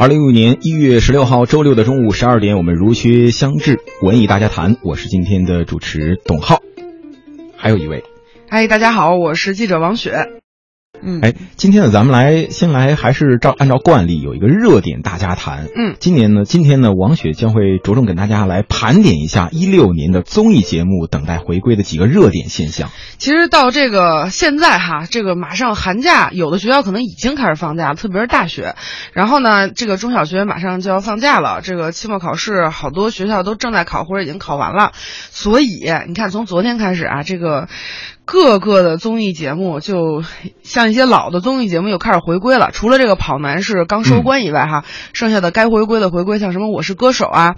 二零一五年一月十六号周六的中午十二点，我们如约相至，文艺大家谈。我是今天的主持董浩，还有一位。嗨，大家好，我是记者王雪。嗯，哎，今天呢，咱们来先来，还是照按照惯例有一个热点大家谈。嗯，今年呢，今天呢，王雪将会着重跟大家来盘点一下一六年的综艺节目等待回归的几个热点现象。其实到这个现在哈，这个马上寒假，有的学校可能已经开始放假，特别是大学。然后呢，这个中小学马上就要放假了，这个期末考试好多学校都正在考或者已经考完了。所以你看，从昨天开始啊，这个。各个的综艺节目，就像一些老的综艺节目又开始回归了。除了这个跑男是刚收官以外，哈，剩下的该回归的回归，像什么我是歌手啊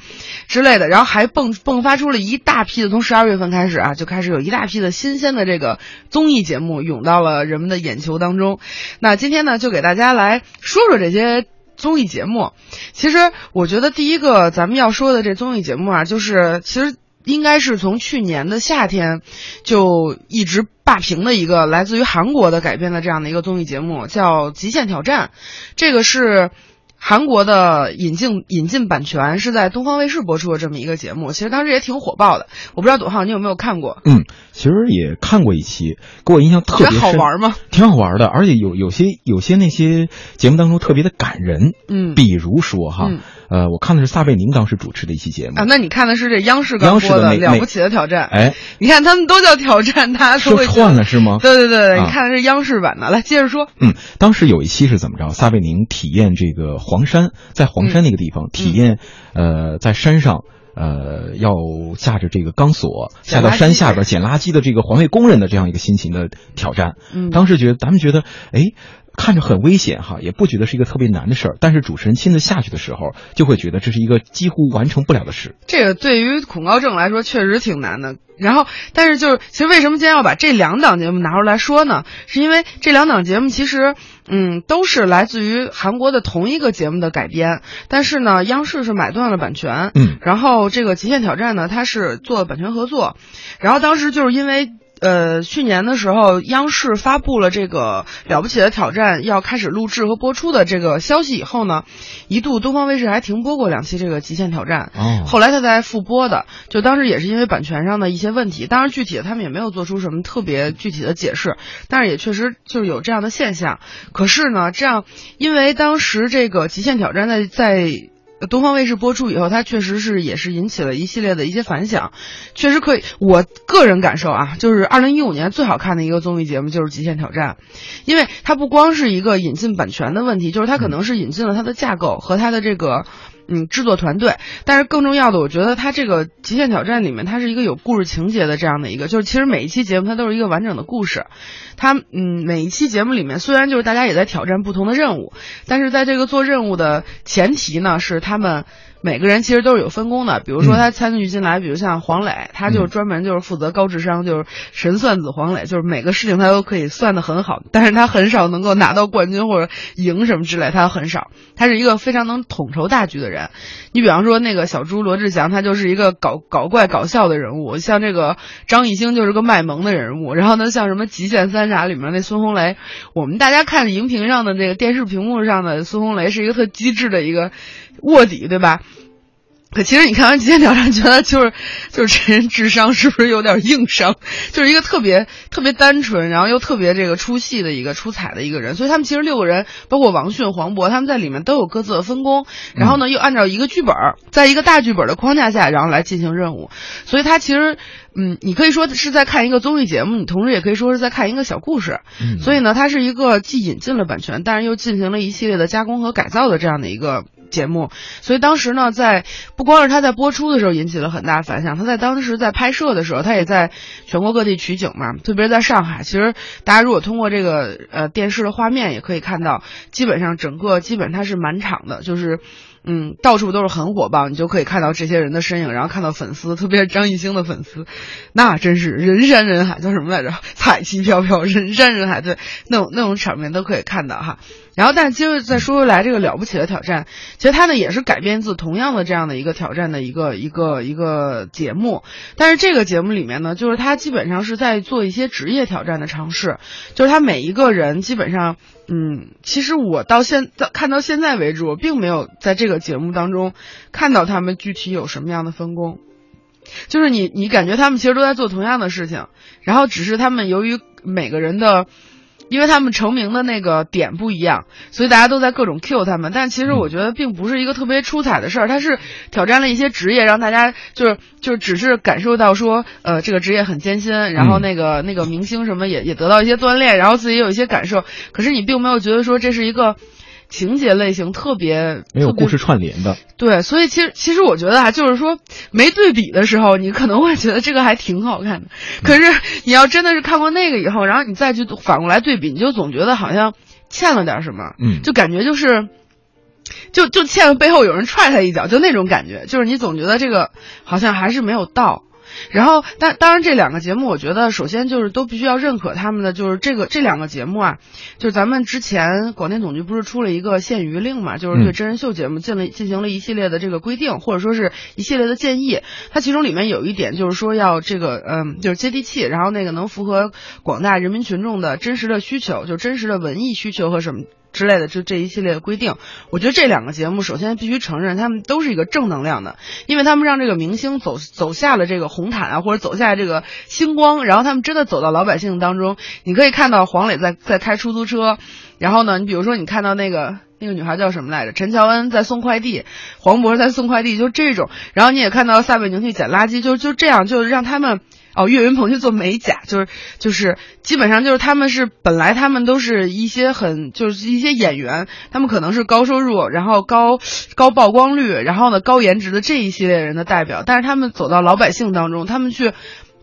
之类的，然后还迸迸发出了一大批的，从十二月份开始啊，就开始有一大批的新鲜的这个综艺节目涌到了人们的眼球当中。那今天呢，就给大家来说说这些综艺节目。其实我觉得第一个咱们要说的这综艺节目啊，就是其实。应该是从去年的夏天就一直霸屏的一个来自于韩国的改编的这样的一个综艺节目，叫《极限挑战》，这个是。韩国的引进引进版权是在东方卫视播出的这么一个节目，其实当时也挺火爆的。我不知道董浩你有没有看过？嗯，其实也看过一期，给我印象特别好玩吗？挺好玩的，而且有有些有些那些节目当中特别的感人。嗯，比如说哈，呃，我看的是撒贝宁当时主持的一期节目啊。那你看的是这央视央视的了不起的挑战？哎，你看他们都叫挑战，他说串了是吗？对对对，你看的是央视版的。来接着说。嗯，当时有一期是怎么着？撒贝宁体验这个黄山，在黄山那个地方体验，呃，在山上，呃，要架着这个钢索下到山下边捡垃圾的这个环卫工人的这样一个心情的挑战。嗯，当时觉得咱们觉得，哎。看着很危险哈，也不觉得是一个特别难的事儿。但是主持人亲自下去的时候，就会觉得这是一个几乎完成不了的事。这个对于恐高症来说确实挺难的。然后，但是就是其实为什么今天要把这两档节目拿出来说呢？是因为这两档节目其实嗯都是来自于韩国的同一个节目的改编，但是呢央视是买断了版权，嗯，然后这个极限挑战呢它是做版权合作，然后当时就是因为。呃，去年的时候，央视发布了这个了不起的挑战要开始录制和播出的这个消息以后呢，一度东方卫视还停播过两期这个极限挑战。哦，后来他才复播的，就当时也是因为版权上的一些问题。当然，具体的他们也没有做出什么特别具体的解释，但是也确实就是有这样的现象。可是呢，这样因为当时这个极限挑战在在。东方卫视播出以后，它确实是也是引起了一系列的一些反响，确实可以。我个人感受啊，就是二零一五年最好看的一个综艺节目就是《极限挑战》，因为它不光是一个引进版权的问题，就是它可能是引进了它的架构和它的这个。嗯，制作团队，但是更重要的，我觉得它这个《极限挑战》里面，它是一个有故事情节的这样的一个，就是其实每一期节目它都是一个完整的故事。它嗯，每一期节目里面，虽然就是大家也在挑战不同的任务，但是在这个做任务的前提呢，是他们。每个人其实都是有分工的，比如说他参与进来，比如像黄磊，他就专门就是负责高智商，就是神算子黄磊，就是每个事情他都可以算得很好，但是他很少能够拿到冠军或者赢什么之类，他很少。他是一个非常能统筹大局的人。你比方说那个小猪罗志祥，他就是一个搞搞怪搞笑的人物，像这个张艺兴就是个卖萌的人物，然后呢，像什么《极限三傻》里面那孙红雷，我们大家看荧屏上的这个电视屏幕上的孙红雷是一个特机智的一个。卧底对吧？可其实你看完《极限挑战》，觉得就是 就是这人智商是不是有点硬伤？就是一个特别特别单纯，然后又特别这个出戏的一个出彩的一个人。所以他们其实六个人，包括王迅、黄渤，他们在里面都有各自的分工。然后呢，又按照一个剧本，在一个大剧本的框架下，然后来进行任务。所以他其实，嗯，你可以说是在看一个综艺节目，你同时也可以说是在看一个小故事。所以呢，它是一个既引进了版权，但是又进行了一系列的加工和改造的这样的一个。节目，所以当时呢，在不光是他在播出的时候引起了很大反响，他在当时在拍摄的时候，他也在全国各地取景嘛，特别是在上海。其实大家如果通过这个呃电视的画面，也可以看到，基本上整个基本它是满场的，就是嗯到处都是很火爆，你就可以看到这些人的身影，然后看到粉丝，特别是张艺兴的粉丝，那真是人山人海，叫什么来着？彩旗飘飘，人山人海，对，那种那种场面都可以看到哈。然后，但接着再说回来，这个了不起的挑战，其实它呢也是改编自同样的这样的一个挑战的一个一个一个节目，但是这个节目里面呢，就是它基本上是在做一些职业挑战的尝试，就是他每一个人基本上，嗯，其实我到现在看到现在为止，我并没有在这个节目当中看到他们具体有什么样的分工，就是你你感觉他们其实都在做同样的事情，然后只是他们由于每个人的。因为他们成名的那个点不一样，所以大家都在各种 Q 他们。但其实我觉得并不是一个特别出彩的事儿，他是挑战了一些职业，让大家就是就是只是感受到说，呃，这个职业很艰辛，然后那个那个明星什么也也得到一些锻炼，然后自己有一些感受。可是你并没有觉得说这是一个。情节类型特别没有故事串联的，对，所以其实其实我觉得啊，就是说没对比的时候，你可能会觉得这个还挺好看的。可是你要真的是看过那个以后，然后你再去反过来对比，你就总觉得好像欠了点什么，嗯，就感觉就是，就就欠了背后有人踹他一脚，就那种感觉，就是你总觉得这个好像还是没有到。然后，但当然，这两个节目，我觉得首先就是都必须要认可他们的，就是这个这两个节目啊，就是咱们之前广电总局不是出了一个限娱令嘛，就是对真人秀节目进了进行了一系列的这个规定，或者说是一系列的建议。它其中里面有一点就是说要这个，嗯，就是接地气，然后那个能符合广大人民群众的真实的需求，就真实的文艺需求和什么。之类的，就这一系列的规定，我觉得这两个节目首先必须承认，他们都是一个正能量的，因为他们让这个明星走走下了这个红毯啊，或者走下这个星光，然后他们真的走到老百姓当中。你可以看到黄磊在在开出租车，然后呢，你比如说你看到那个那个女孩叫什么来着？陈乔恩在送快递，黄渤在送快递，就这种。然后你也看到撒贝宁去捡垃圾，就就这样，就让他们。哦，岳云鹏去做美甲，就是就是基本上就是他们是本来他们都是一些很就是一些演员，他们可能是高收入，然后高高曝光率，然后呢高颜值的这一系列人的代表，但是他们走到老百姓当中，他们去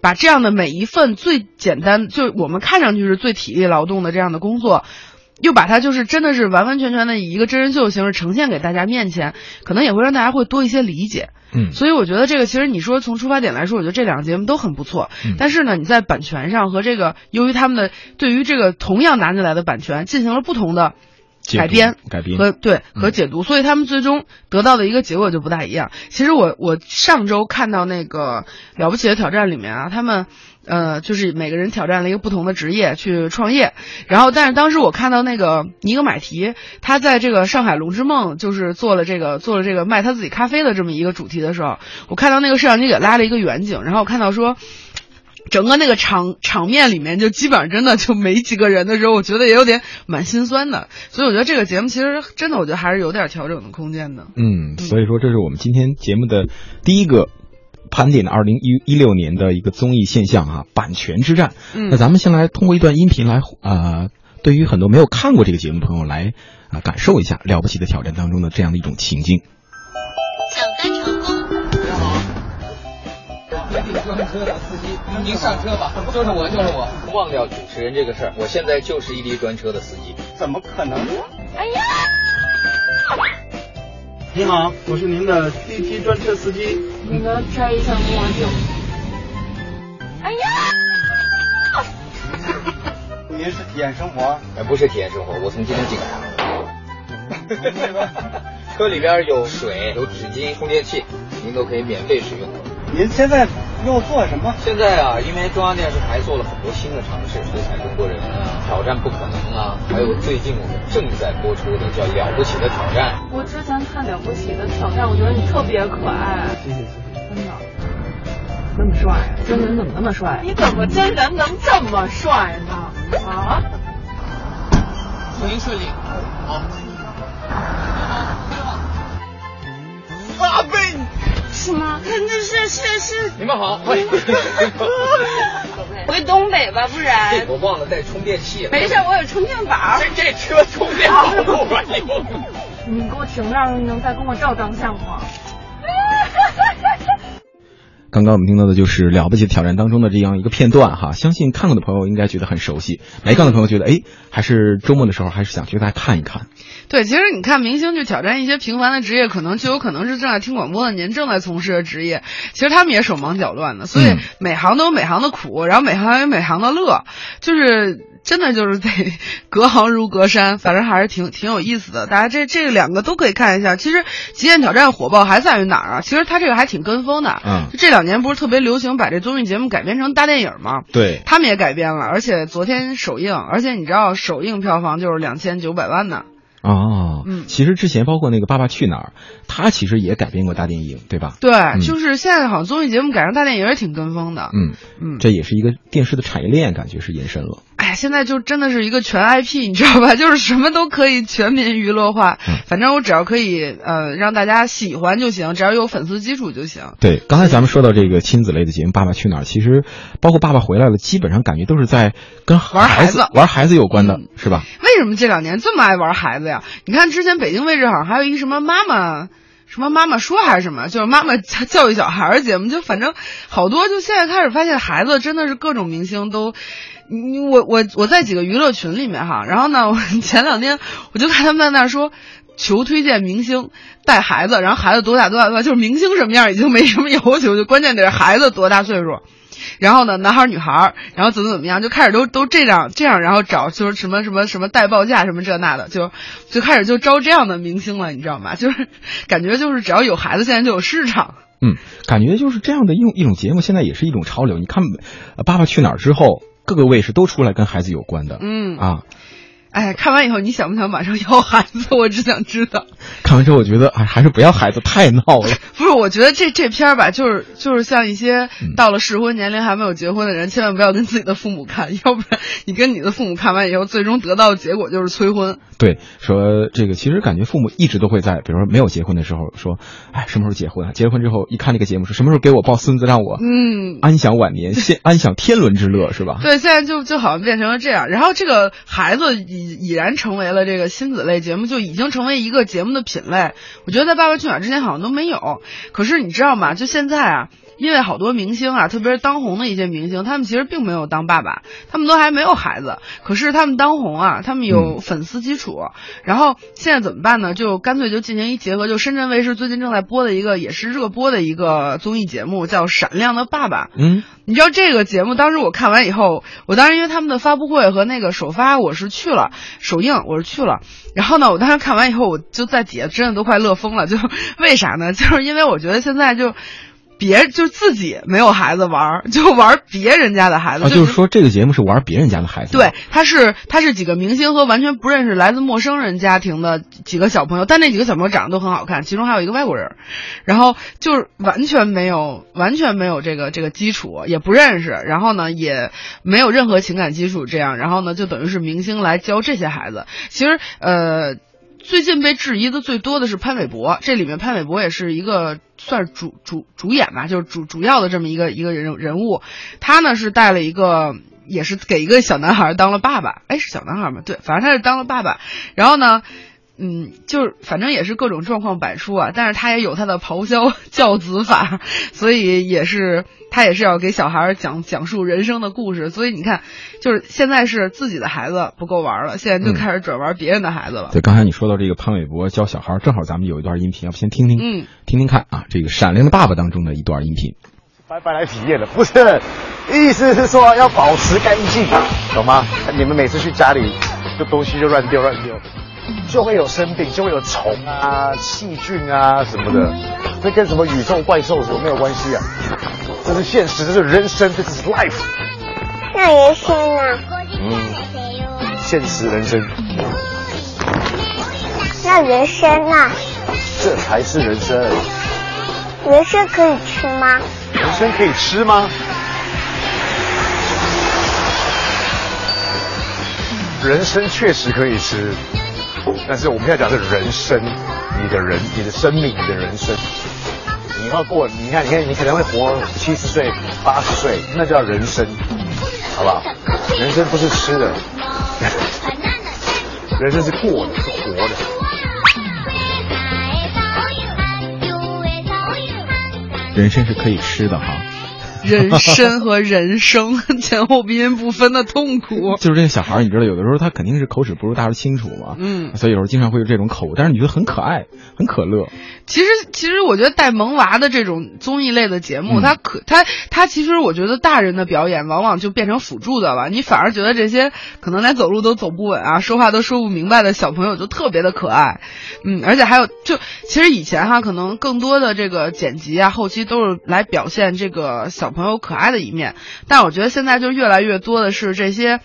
把这样的每一份最简单，就我们看上去是最体力劳动的这样的工作。又把它就是真的是完完全全的以一个真人秀形式呈现给大家面前，可能也会让大家会多一些理解。嗯，所以我觉得这个其实你说从出发点来说，我觉得这两个节目都很不错。嗯但是呢，你在版权上和这个由于他们的对于这个同样拿进来的版权进行了不同的改编、改编和对和解读，所以他们最终得到的一个结果就不大一样。其实我我上周看到那个了不起的挑战里面啊，他们。呃，就是每个人挑战了一个不同的职业去创业，然后但是当时我看到那个尼格买提，他在这个上海龙之梦就是做了这个做了这个卖他自己咖啡的这么一个主题的时候，我看到那个摄像机给拉了一个远景，然后我看到说，整个那个场场面里面就基本上真的就没几个人的时候，我觉得也有点蛮心酸的，所以我觉得这个节目其实真的我觉得还是有点调整的空间的。嗯，所以说这是我们今天节目的第一个。盘点的二零一一六年的一个综艺现象啊，版权之战。嗯，那咱们先来通过一段音频来啊，对于很多没有看过这个节目的朋友来啊，感受一下了不起的挑战当中的这样的一种情境。抢单成功。专车的司机，您上车吧。就是我，就是我。忘掉主持人这个事儿，我现在就是一滴专车的司机。怎么可能？哎呀！你好，我是您的滴滴专车司机。那个摘一下墨镜。哎呀！您是体验生活？哎，不是体验生活，我从今天进来了。车里边有水、有纸巾、充电器，您都可以免费使用。您现在又做什么？现在啊，因为中央电视台做了很多新的尝试，出彩中国人啊，挑战不可能啊，还有最近我们正在播出的叫《了不起的挑战》。我之前看《了不起的挑战》，我觉得你特别可爱。谢谢谢谢。真的，那么帅，真人怎么那么帅？你怎么真人能这么帅呢？啊？欢迎顺利。好。阿贝。是吗？那那是是是。你们好，喂。回东北吧，不然。我忘了带充电器了。没事，我有充电宝。这这车充电宝。你给我停那儿，能再跟我照张相吗？刚刚我们听到的就是《了不起的挑战》当中的这样一个片段哈，相信看过的朋友应该觉得很熟悉，没看的朋友觉得哎，还是周末的时候还是想去大家看一看。对，其实你看明星去挑战一些平凡的职业，可能就有可能是正在听广播的您正在从事的职业，其实他们也手忙脚乱的，所以每行都有每行的苦，然后每行有每行的乐，就是真的就是得隔行如隔山，反正还是挺挺有意思的。大家这这两个都可以看一下。其实《极限挑战》火爆还在于哪儿啊？其实它这个还挺跟风的。嗯，这两年不是特别流行把这综艺节目改编成大电影吗？对，他们也改编了，而且昨天首映，而且你知道首映票房就是两千九百万呢。哦，嗯，其实之前包括那个《爸爸去哪儿》，他其实也改编过大电影，对吧？对，就是现在好像综艺节目改成大电影也挺跟风的。嗯嗯，这也是一个电视的产业链，感觉是延伸了。现在就真的是一个全 IP，你知道吧？就是什么都可以全民娱乐化，嗯、反正我只要可以呃让大家喜欢就行，只要有粉丝基础就行。对，刚才咱们说到这个亲子类的节目《爸爸去哪儿》，其实包括《爸爸回来了》，基本上感觉都是在跟玩孩子玩孩子有关的，嗯、是吧？为什么这两年这么爱玩孩子呀？你看之前北京卫视好像还有一个什么妈妈。什么妈妈说还是什么，就是妈妈教育小孩儿节目，就反正好多，就现在开始发现孩子真的是各种明星都，你我我我在几个娱乐群里面哈，然后呢，我 前两天我就看他们在那说求推荐明星带孩子，然后孩子多大多大多大，就是明星什么样已经没什么要求，就关键得是孩子多大岁数。然后呢，男孩女孩，然后怎么怎么样，就开始都都这样这样，然后找就是什么什么什么带报价什么这那的，就就开始就招这样的明星了，你知道吗？就是感觉就是只要有孩子，现在就有市场。嗯，感觉就是这样的一种一种节目，现在也是一种潮流。你看，《爸爸去哪儿》之后，各个卫视都出来跟孩子有关的。嗯啊。哎，看完以后你想不想马上要孩子？我只想知道。看完之后，我觉得哎，还是不要孩子，太闹了。不是，我觉得这这片儿吧，就是就是像一些到了适婚年龄还没有结婚的人，千万不要跟自己的父母看，要不然你跟你的父母看完以后，最终得到的结果就是催婚。对，说这个其实感觉父母一直都会在，比如说没有结婚的时候说，哎，什么时候结婚啊？结了婚之后一看这个节目，说什么时候给我抱孙子，让我嗯安享晚年，先安享天伦之乐，是吧？对，现在就就好像变成了这样，然后这个孩子已已然成为了这个亲子类节目，就已经成为一个节目的品类。我觉得在《爸爸去哪儿》之前好像都没有，可是你知道吗？就现在啊。因为好多明星啊，特别是当红的一些明星，他们其实并没有当爸爸，他们都还没有孩子，可是他们当红啊，他们有粉丝基础。嗯、然后现在怎么办呢？就干脆就进行一结合，就深圳卫视最近正在播的一个也是热播的一个综艺节目，叫《闪亮的爸爸》。嗯，你知道这个节目，当时我看完以后，我当时因为他们的发布会和那个首发，我是去了首映，我是去了。然后呢，我当时看完以后，我就在底下真的都快乐疯了。就 为啥呢？就是因为我觉得现在就。别就自己没有孩子玩，就玩别人家的孩子。啊，就是说这个节目是玩别人家的孩子。对，他是他是几个明星和完全不认识、来自陌生人家庭的几个小朋友，但那几个小朋友长得都很好看，其中还有一个外国人，然后就是完全没有完全没有这个这个基础，也不认识，然后呢也没有任何情感基础，这样，然后呢就等于是明星来教这些孩子。其实呃。最近被质疑的最多的是潘玮柏，这里面潘玮柏也是一个算主主主演吧，就是主主要的这么一个一个人人物。他呢是带了一个，也是给一个小男孩当了爸爸，哎，是小男孩吗？对，反正他是当了爸爸。然后呢，嗯，就是反正也是各种状况百出啊，但是他也有他的咆哮 教子法，所以也是他也是要给小孩讲讲述人生的故事。所以你看，就是现在是自己的孩子不够玩了，现在就开始转玩别人的孩子了。对，刚才你说到这个潘玮柏教小孩，正好咱们有一段音频，要不先听听，嗯，听听看啊，这个《闪亮的爸爸》当中的一段音频。白白来体验的，不是，意思是说要保持干净，懂吗？你们每次去家里，这东西就乱丢乱丢。就会有生病，就会有虫啊、细菌啊什么的，这跟什么宇宙怪兽什么没有关系啊？这是现实，这是人生，这是 life。那人生呢？嗯，现实人生。那人生呢？这才是人生。人参可以吃吗？人参可以吃吗？人参确实可以吃。但是我们要讲的是人生，你的人，你的生命，你的人生，你要过，你看，你看，你可能会活七十岁、八十岁，那叫人生，好不好？人生不是吃的，人生是过的，是活的。人生是可以吃的哈。人参和人生 前后鼻音不分的痛苦。就是这个小孩儿，你知道，有的时候他肯定是口齿不如大人清楚嘛，嗯，所以有时候经常会有这种口误，但是你觉得很可爱，很可乐。其实，其实我觉得带萌娃的这种综艺类的节目，嗯它可它它其实我觉得大人的表演往往就变成辅助的了，你反而觉得这些可能连走路都走不稳啊，说话都说不明白的小朋友就特别的可爱，嗯，而且还有就其实以前哈，可能更多的这个剪辑啊，后期都是来表现这个小朋友可爱的一面，但我觉得现在就越来越多的是这些。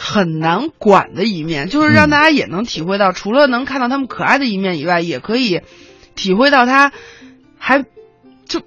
很难管的一面，就是让大家也能体会到，除了能看到他们可爱的一面以外，也可以体会到他还就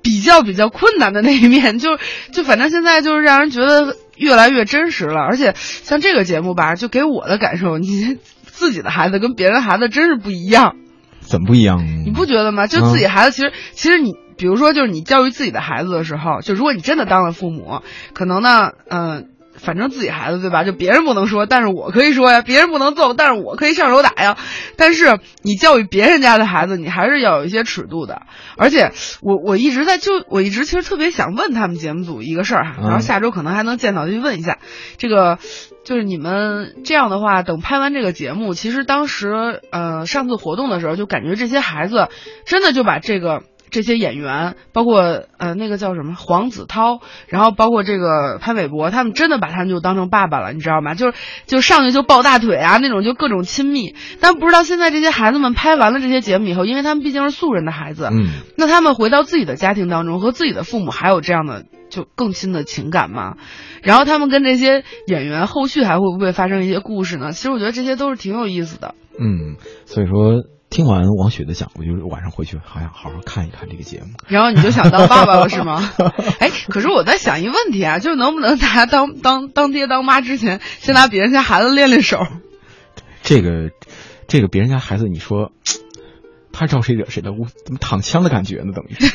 比较比较困难的那一面，就就反正现在就是让人觉得越来越真实了。而且像这个节目吧，就给我的感受，你 自己的孩子跟别人孩子真是不一样，怎么不一样？你不觉得吗？就自己孩子，其实、其实你比如说，就是你教育自己的孩子的时候，就如果你真的当了父母，可能呢，嗯、反正自己孩子对吧？就别人不能说，但是我可以说呀；别人不能揍，但是我可以上手打呀。但是你教育别人家的孩子，你还是要有一些尺度的。而且我我一直在就我一直其实特别想问他们节目组一个事儿哈，然后下周可能还能见到就去问一下，这个就是你们这样的话，等拍完这个节目，其实当时呃上次活动的时候，就感觉这些孩子真的就把这个。这些演员，包括呃那个叫什么黄子韬，然后包括这个潘玮柏，他们真的把他们就当成爸爸了，你知道吗？就是就上去就抱大腿啊那种，就各种亲密。但不知道现在这些孩子们拍完了这些节目以后，因为他们毕竟是素人的孩子，嗯，那他们回到自己的家庭当中，和自己的父母还有这样的就更亲的情感吗？然后他们跟这些演员后续还会不会发生一些故事呢？其实我觉得这些都是挺有意思的。嗯，所以说听完王雪的讲，我就晚上回去还想好好看一看这个节目。然后你就想当爸爸了是吗？哎，可是我在想一个问题啊，就是能不能大家当当当爹当妈之前，先拿别人家孩子练练手？这个，这个别人家孩子，你说他招谁惹谁了？我怎么躺枪的感觉呢？等于是。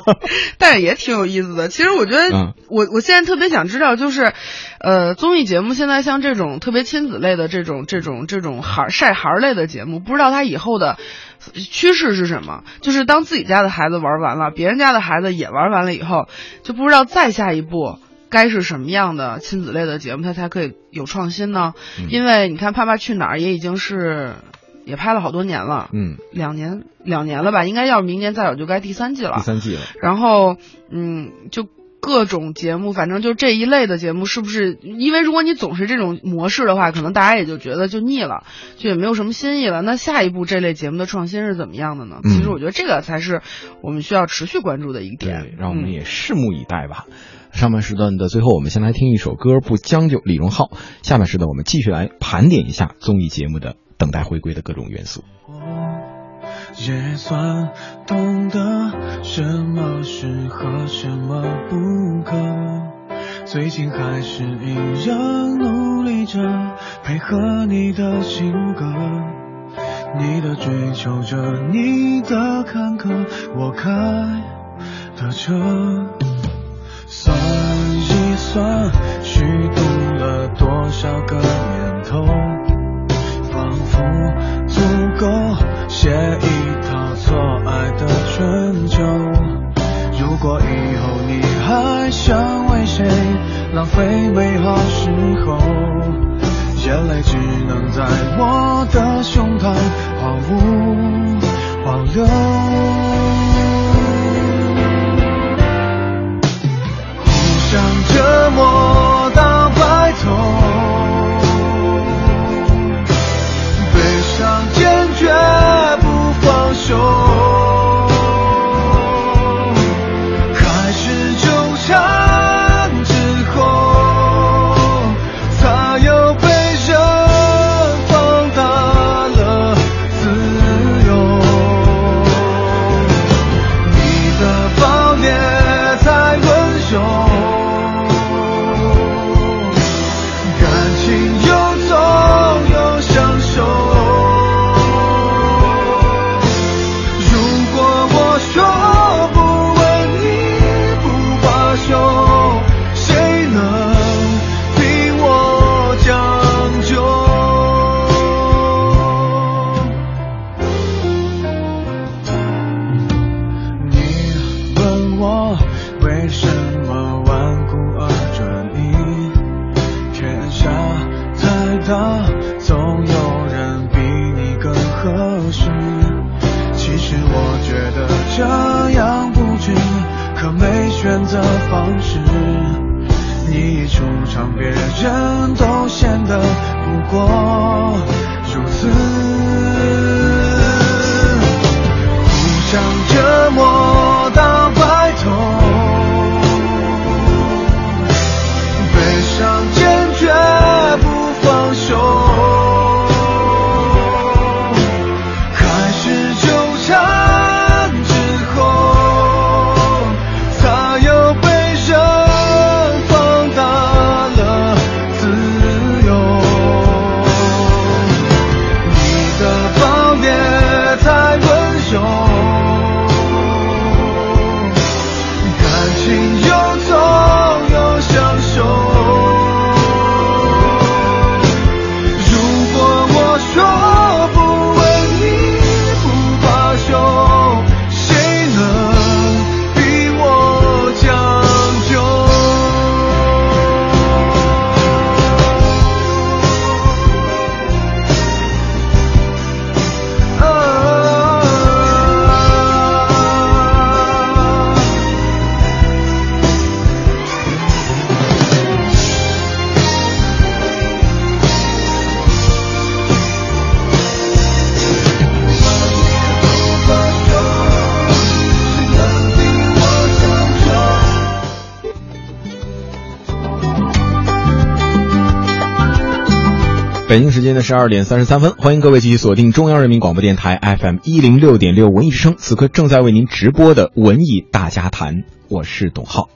但是也挺有意思的。其实我觉得嗯我，我现在特别想知道，就是，呃，综艺节目现在像这种特别亲子类的这种这种这种孩儿晒孩儿类的节目，不知道它以后的趋势是什么？就是当自己家的孩子玩完了，别人家的孩子也玩完了以后，就不知道再下一步。该是什么样的亲子类的节目，它才可以有创新呢？嗯因为你看《爸爸去哪儿》也已经是也拍了好多年了，嗯，两年两年了吧？应该要是明年再有就该第三季了。第三季了。然后，嗯，就各种节目，反正就这一类的节目，是不是？因为如果你总是这种模式的话，可能大家也就觉得就腻了，就也没有什么新意了。那下一步这类节目的创新是怎么样的呢？嗯其实我觉得这个才是我们需要持续关注的一个点。对，让我们嗯也拭目以待吧。上半时段的最后，我们先来听一首歌《不将就》，李荣浩。下半时段我们继续来盘点一下综艺节目的等待回归的各种元素。也算懂得什么适合，什么不可。最近还是一样努力着配合你的性格，你的追求着，你的坎坷，我开的车。算一算，虚度了多少个年头，不足够写一套错爱的春秋。如果以后你还想为谁浪费美好时候，眼泪只能在我的胸膛毫无保留。互相折磨这样不值，可没选择方式。你一出场，别人都显得不过如此，互相折现在十二点三十三分，欢迎各位继续锁定中央人民广播电台 FM 一零六点六文艺之声，此刻正在为您直播的文艺大家谈，我是董浩。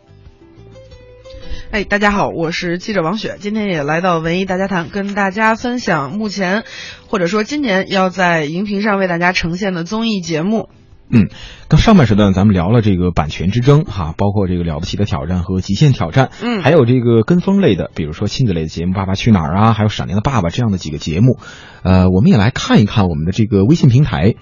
哎，大家好，我是记者王雪，今天也来到文艺大家谈，跟大家分享目前或者说今年要在荧屏上为大家呈现的综艺节目。嗯，刚上半时段咱们聊了这个版权之争哈，包括这个了不起的挑战和极限挑战，嗯还有这个跟风类的，比如说亲子类的节目《爸爸去哪儿》啊，还有《闪亮的爸爸》这样的几个节目，呃，我们也来看一看我们的这个微信平台。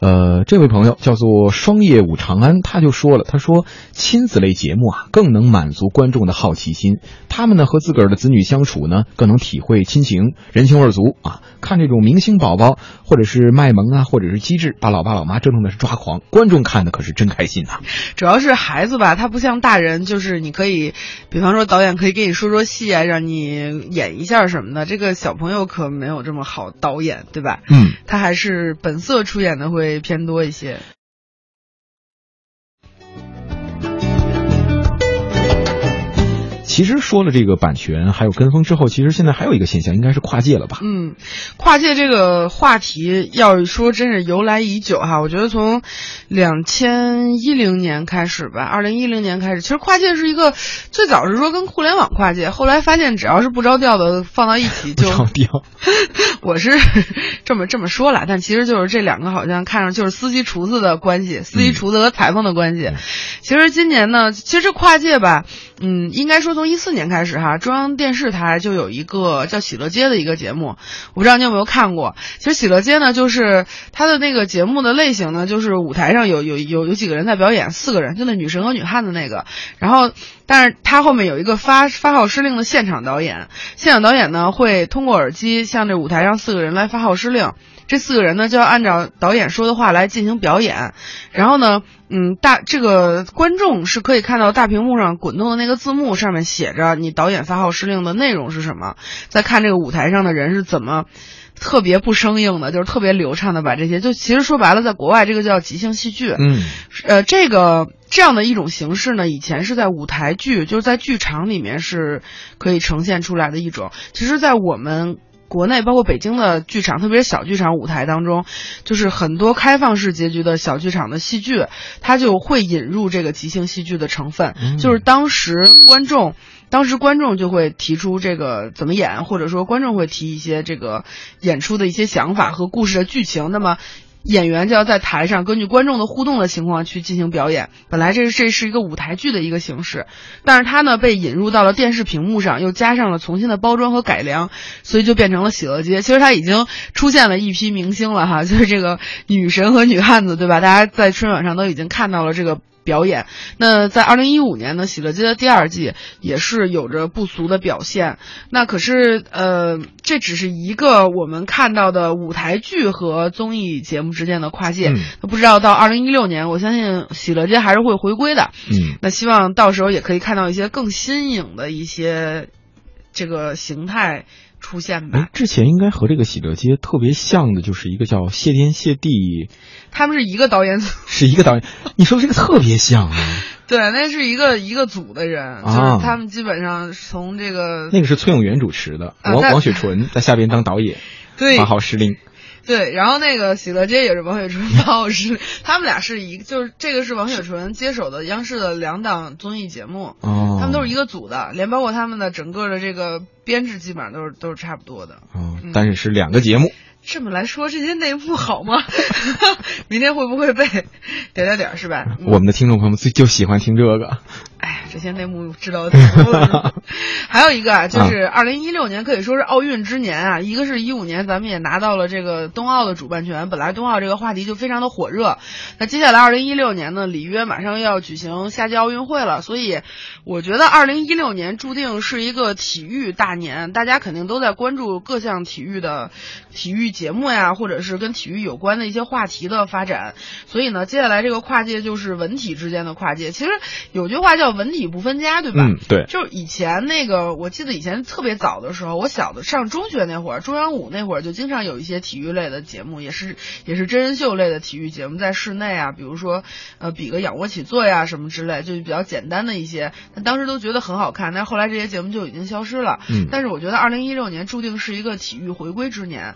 呃，这位朋友叫做双叶武长安，他就说了，他说亲子类节目啊，更能满足观众的好奇心，他们呢和自个儿的子女相处呢，更能体会亲情，人情味儿足啊。看这种明星宝宝或者是卖萌啊，或者是机智，把老爸老妈折腾的是抓狂，观众看的可是真开心呐、主要是孩子吧，他不像大人，就是你可以，比方说导演可以给你说说戏啊，让你演一下什么的。这个小朋友可没有这么好导演，对吧？嗯，他还是本色出演的会偏多一些。其实说了这个版权还有跟风之后，其实现在还有一个现象，应该是跨界了吧？嗯，跨界这个话题要说真是由来已久哈，我觉得从两千一零年开始吧，二零一零年开始，其实跨界是一个最早是说跟互联网跨界，后来发现只要是不着调的放到一起就着调。我是 这么这么说了，但其实就是这两个好像看上就是司机厨子的关系，司机厨子和裁缝的关系。其实今年呢，其实这跨界吧，嗯，应该说从一四年开始哈，中央电视台就有一个叫《喜乐街》的一个节目，我不知道你有没有看过。其实《喜乐街》呢，就是它的那个节目的类型呢，就是舞台上有有有有几个人在表演，四个人，就那女神和女汉子那个，然后。但是他后面有一个发发号施令的现场导演，现场导演呢会通过耳机向这舞台上四个人来发号施令，这四个人呢就要按照导演说的话来进行表演，然后呢，嗯，大这个观众是可以看到大屏幕上滚动的那个字幕，上面写着你导演发号施令的内容是什么，再看这个舞台上的人是怎么。特别不生硬的，就是特别流畅的把这些，就其实说白了，在国外这个叫即兴戏剧，嗯，呃，这个这样的一种形式呢，以前是在舞台剧，就是在剧场里面是可以呈现出来的一种。其实，在我们国内，包括北京的剧场，特别是小剧场舞台当中，就是很多开放式结局的小剧场的戏剧，它就会引入这个即兴戏剧的成分，嗯就是当时观众。当时观众就会提出这个怎么演，或者说观众会提一些这个演出的一些想法和故事的剧情。那么演员就要在台上根据观众的互动的情况去进行表演。本来这是这是一个舞台剧的一个形式，但是它呢被引入到了电视屏幕上，又加上了重新的包装和改良，所以就变成了喜乐街。其实它已经出现了一批明星了哈，就是这个女神和女汉子，对吧？大家在春晚上都已经看到了这个。表演。那在二零一五年呢，《喜乐街》的第二季也是有着不俗的表现。那可是呃，这只是一个我们看到的舞台剧和综艺节目之间的跨界。嗯那不知道到二零一六年，我相信《喜乐街》还是会回归的。嗯，那希望到时候也可以看到一些更新颖的一些这个形态出现吧哎。，之前应该和这个喜乐街特别像的，就是一个叫谢天谢地，他们是一个导演组，是一个导演。你说这个特别像啊，对，那是一个一个组的人，就是啊他们基本上从这个那个是崔永元主持的，啊王王雪纯在下边当导演，对八号施令。对，然后那个喜乐街也是王雪纯、八号是他们俩是一个，就是这个是王雪纯接手的央视的两档综艺节目，哦，他们都是一个组的，连包括他们的整个的这个编制基本上都是都是差不多的。哦，但是是两个节目。这么来说，这些内幕好吗？明天会不会被 点点点是吧？嗯我们的听众朋友们最就喜欢听这个。哎，这些内幕知道的太多了。还有一个啊，就是二零一六年可以说是奥运之年啊。一个是一五年咱们也拿到了这个冬奥的主办权，本来冬奥这个话题就非常的火热。那接下来二零一六年呢，里约马上要举行夏季奥运会了，所以我觉得二零一六年注定是一个体育大年，大家肯定都在关注各项体育的体育节目呀，或者是跟体育有关的一些话题的发展。所以呢，接下来这个跨界就是文体之间的跨界。其实有句话叫“文体不分家”，对吧？嗯，对。就是以前那个，我记得以前特别早的时候，我小的上中学那会儿，中央五那会儿就经常有一些体育类的节目，也是也是真人秀类的体育节目，在室内啊，比如说呃比个仰卧起坐呀什么之类，就比较简单的一些，但当时都觉得很好看，但是后来这些节目就已经消失了。嗯但是我觉得二零一六年注定是一个体育回归之年。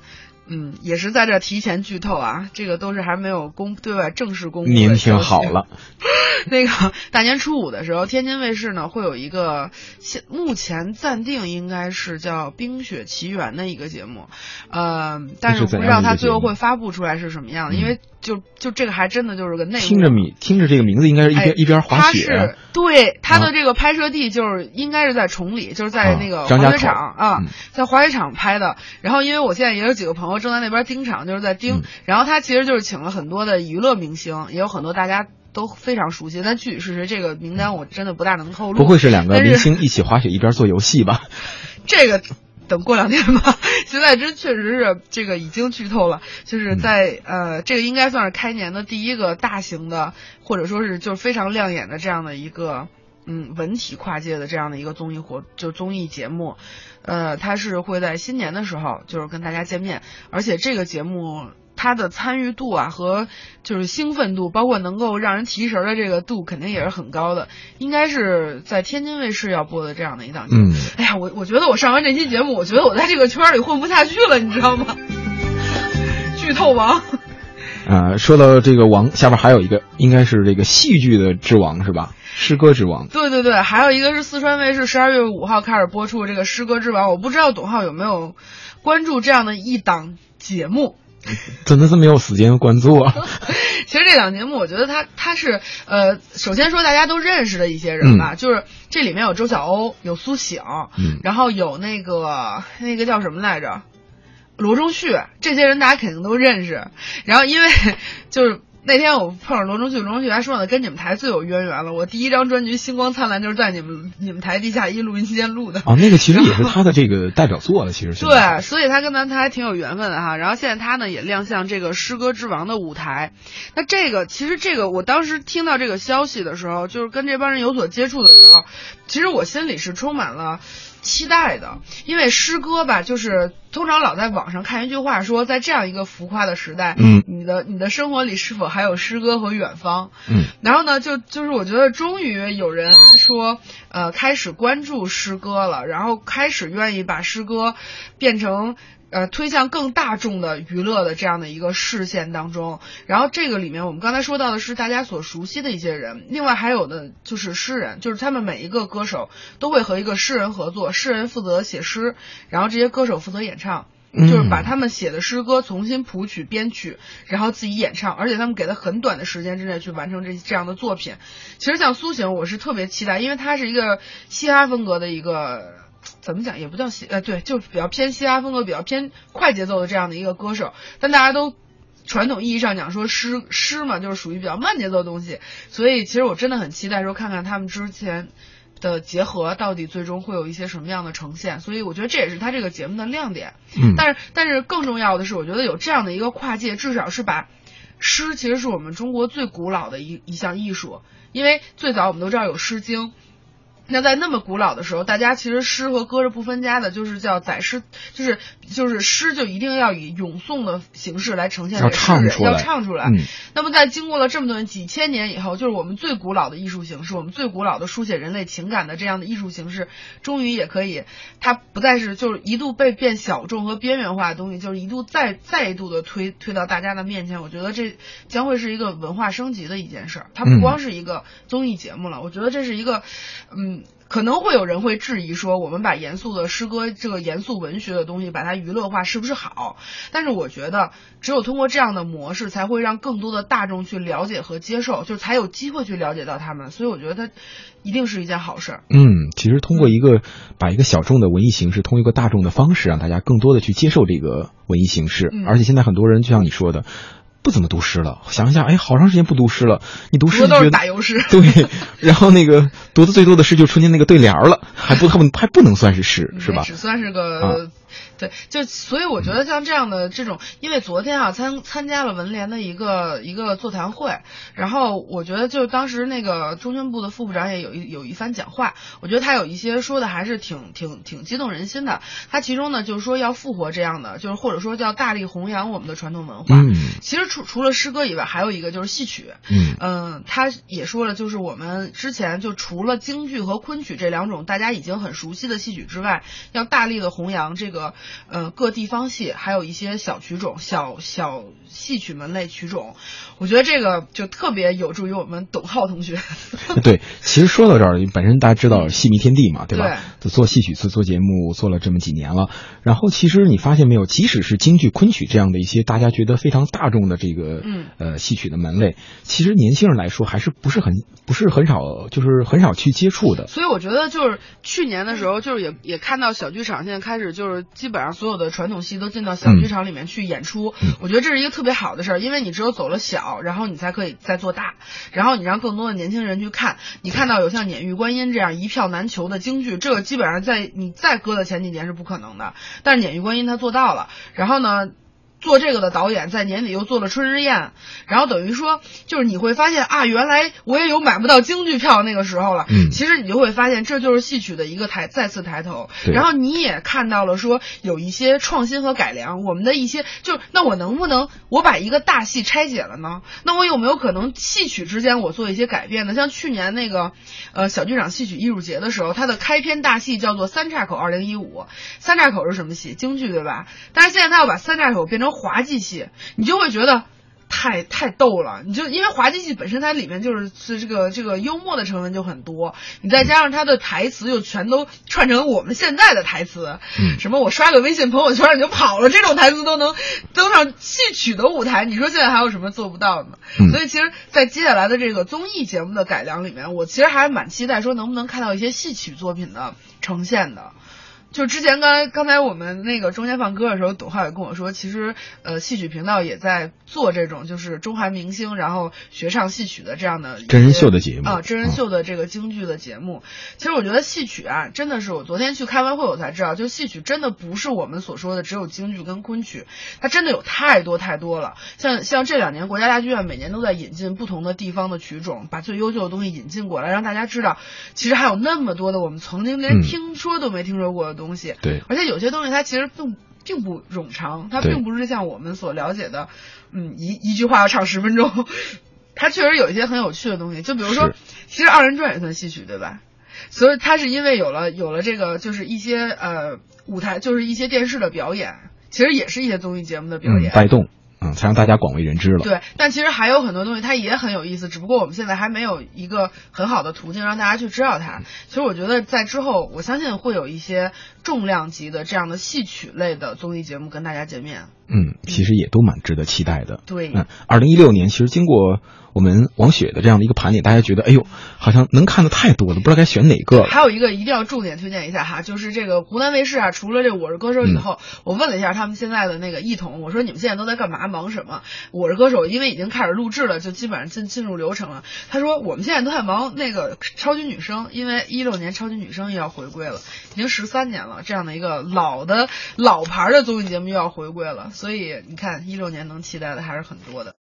嗯，也是在这提前剧透啊，这个都是还没有公对外正式公布的您听好了，那个大年初五的时候，天津卫视呢会有一个现目前暂定应该是叫《冰雪奇缘》的一个节目，呃，但是我不知道它最后会发布出来是什么样的，因为就就这个还真的就是个内幕。听着名听着这个名字应该是一边、哎一边滑它雪是，对它啊的这个拍摄地就是应该是在崇礼，就是在啊那个滑雪场啊嗯，在滑雪场拍的。然后因为我现在也有几个朋友正在那边盯场，就是在盯。嗯然后他其实就是请了很多的娱乐明星，也有很多大家都非常熟悉。但具体是谁，这个名单我真的不大能透露。不会是两个明星一起滑雪一边做游戏吧？这个等过两天吧。现在真确实是这个已经剧透了，就是在、呃，这个应该算是开年的第一个大型的，或者说是就是非常亮眼的这样的一个嗯文体跨界的这样的一个综艺活，就综艺节目。呃，它是会在新年的时候就是跟大家见面，而且这个节目。他的参与度啊和就是兴奋度，包括能够让人提神儿的这个度，肯定也是很高的。应该是在天津卫视要播的这样的一档节目。嗯，哎呀，我我觉得我上完这期节目，我觉得我在这个圈儿里混不下去了，你知道吗？剧透王，啊，说到这个王，下边还有一个应该是这个戏剧的之王是吧？诗歌之王。对对对，还有一个是四川卫视十二月五号开始播出这个《诗歌之王》，我不知道董浩有没有关注这样的一档节目。真的是没有时间关注啊！其实这档节目，我觉得他他是呃，首先说大家都认识的一些人吧，就是这里面有周晓鸥，有苏醒，嗯然后有那个那个叫什么来着，罗中旭，这些人大家肯定都认识。然后因为 就是那天我碰上罗中旭，罗中旭还说呢，跟你们台最有渊源了。我第一张专辑《星光灿烂》就是在你们你们台地下一录音间录的。哦，那个其实也是他的这个代表作了，其实是。对，所以他跟咱台还挺有缘分的哈。然后现在他呢也亮相这个诗歌之王的舞台。那这个其实这个我当时听到这个消息的时候，就是跟这帮人有所接触的时候，其实我心里是充满了。期待的，因为诗歌吧，就是通常老在网上看一句话说，在这样一个浮夸的时代，嗯，你的你的生活里是否还有诗歌和远方？嗯，然后呢，就就是我觉得终于有人说，呃，开始关注诗歌了，然后开始愿意把诗歌变成。呃，推向更大众的娱乐的这样的一个视线当中，然后这个里面我们刚才说到的是大家所熟悉的一些人，另外还有的就是诗人，就是他们每一个歌手都会和一个诗人合作，诗人负责写诗，然后这些歌手负责演唱。就是把他们写的诗歌重新谱曲、编曲，然后自己演唱，而且他们给了很短的时间之内去完成这这样的作品。其实像苏醒，我是特别期待，因为他是一个嘻哈风格的一个。怎么讲也不叫嘻，呃，对，就是比较偏嘻哈风格、比较偏快节奏的这样的一个歌手，但大家都传统意义上讲说诗诗嘛，就是属于比较慢节奏的东西，所以其实我真的很期待说看看他们之前的结合到底最终会有一些什么样的呈现，所以我觉得这也是他这个节目的亮点。嗯但是但是更重要的是，我觉得有这样的一个跨界，至少是把诗其实是我们中国最古老的一一项艺术，因为最早我们都知道有《诗经》。那在那么古老的时候，大家其实诗和歌是不分家的，就是叫载诗，就是就是诗就一定要以咏诵的形式来呈现给诗人，唱出来要唱出来。嗯那么在经过了这么多年几千年以后，就是我们最古老的艺术形式，我们最古老的书写人类情感的这样的艺术形式，终于也可以，它不再是就是一度被变小众和边缘化的东西，就是一度再再一度的推推到大家的面前。我觉得这将会是一个文化升级的一件事儿，它不嗯光是一个综艺节目了，我觉得这是一个，嗯。可能会有人会质疑说，我们把严肃的诗歌这个严肃文学的东西把它娱乐化是不是好？但是我觉得，只有通过这样的模式，才会让更多的大众去了解和接受，就才有机会去了解到他们。所以我觉得它一定是一件好事儿。嗯，其实通过一个把一个小众的文艺形式，通过一个大众的方式，让大家更多的去接受这个文艺形式。嗯而且现在很多人就像你说的。不怎么读诗了，想一下，哎，好长时间不读诗了。你读诗都是就觉得打油诗 对，然后那个读的最多的诗就春天那个对联儿了，还不，他们还不能算是诗，是吧？只算是个、啊对，就所以我觉得像这样的这种，因为昨天啊参参加了文联的一个一个座谈会，然后我觉得就当时那个中宣部的副部长也有一有一番讲话，我觉得他有一些说的还是挺挺挺激动人心的。他其中呢就是说要复活这样的，就是或者说叫大力弘扬我们的传统文化。嗯其实除除了诗歌以外，还有一个就是戏曲。嗯嗯，他也说了，就是我们之前就除了京剧和昆曲这两种大家已经很熟悉的戏曲之外，要大力的弘扬这个呃各地方戏，还有一些小曲种、小小戏曲门类曲种。我觉得这个就特别有助于我们董浩同学。对，其实说到这儿，本身大家知道戏迷天地嘛，对吧？对做戏曲、做做节目做了这么几年了，然后其实你发现没有，即使是京剧、昆曲这样的一些大家觉得非常大众的这个嗯呃戏曲的门类，其实年轻人来说还是不是很不是很少，就是很少去接触的。所以我觉得就是去年的时候，就是也也看到小剧场现在开始就是基本上所有的传统戏都进到小剧场里面去演出，嗯我觉得这是一个特特别好的事儿，因为你只有走了小，然后你才可以再做大，然后你让更多的年轻人去看，你看到有像《碾玉观音》这样一票难求的京剧，这个基本上在你再搁的前几年是不可能的，但是《碾玉观音》它做到了，然后呢？做这个的导演在年底又做了《春日宴》，然后等于说，就是你会发现啊，原来我也有买不到京剧票那个时候了。嗯其实你就会发现，这就是戏曲的一个抬再次抬头。对然后你也看到了说有一些创新和改良，我们的一些就那我能不能我把一个大戏拆解了呢？那我有没有可能戏曲之间我做一些改变呢？像去年那个呃小剧场戏曲艺术节的时候，它的开篇大戏叫做《三岔口二零一五》。三岔口是什么戏？京剧对吧？但是现在他要把三岔口变成滑稽戏，你就会觉得。太太逗了，你就因为滑稽戏本身它里面就是是这个这个幽默的成分就很多，你再加上它的台词又全都串成我们现在的台词，嗯什么我刷个微信朋友圈你就跑了，这种台词都能登上戏曲的舞台，你说现在还有什么做不到的呢？嗯所以其实，在接下来的这个综艺节目的改良里面，我其实还蛮期待说能不能看到一些戏曲作品的呈现的。就之前刚才刚才我们那个中间放歌的时候，董浩也跟我说，其实呃戏曲频道也在做这种就是中韩明星然后学唱戏曲的这样的真人秀的节目啊，真人秀的这个京剧的节目。其实我觉得戏曲啊，真的是我昨天去开完会我才知道，就戏曲真的不是我们所说的只有京剧跟昆曲，它真的有太多太多了。像像这两年国家大剧院每年都在引进不同的地方的曲种，把最优秀的东西引进过来，让大家知道，其实还有那么多的我们曾经连嗯听说都没听说过的东西。对而且有些东西它其实并并不冗长，它并不是像我们所了解的，嗯，一一句话要唱十分钟。它确实有一些很有趣的东西，就比如说，其实二人转也算戏曲，对吧？所以它是因为有了有了这个，就是一些呃舞台，就是一些电视的表演，其实也是一些综艺节目的表嗯，演。带动，嗯，才让大家广为人知了。对，但其实还有很多东西它也很有意思，只不过我们现在还没有一个很好的途径让大家去知道它。其实我觉得在之后，我相信会有一些重量级的这样的戏曲类的综艺节目跟大家见面。嗯，其实也都蛮值得期待的。对嗯，二零一六年其实经过我们王雪的这样的一个盘点，大家觉得，哎呦，好像能看的太多了，不知道该选哪个。还有一个一定要重点推荐一下哈，就是这个湖南卫视啊，除了这《我是歌手》以后，我问了一下他们现在的那个艺统，我说你们现在都在干嘛？忙什么？我是歌手，因为已经开始录制了，就基本上进进入流程了。他说我们现在都在忙那个超级女声，因为一六年超级女声又要回归了，已经十三年了，这样的一个老的老牌的综艺节目又要回归了，所以你看一六年能期待的还是很多的。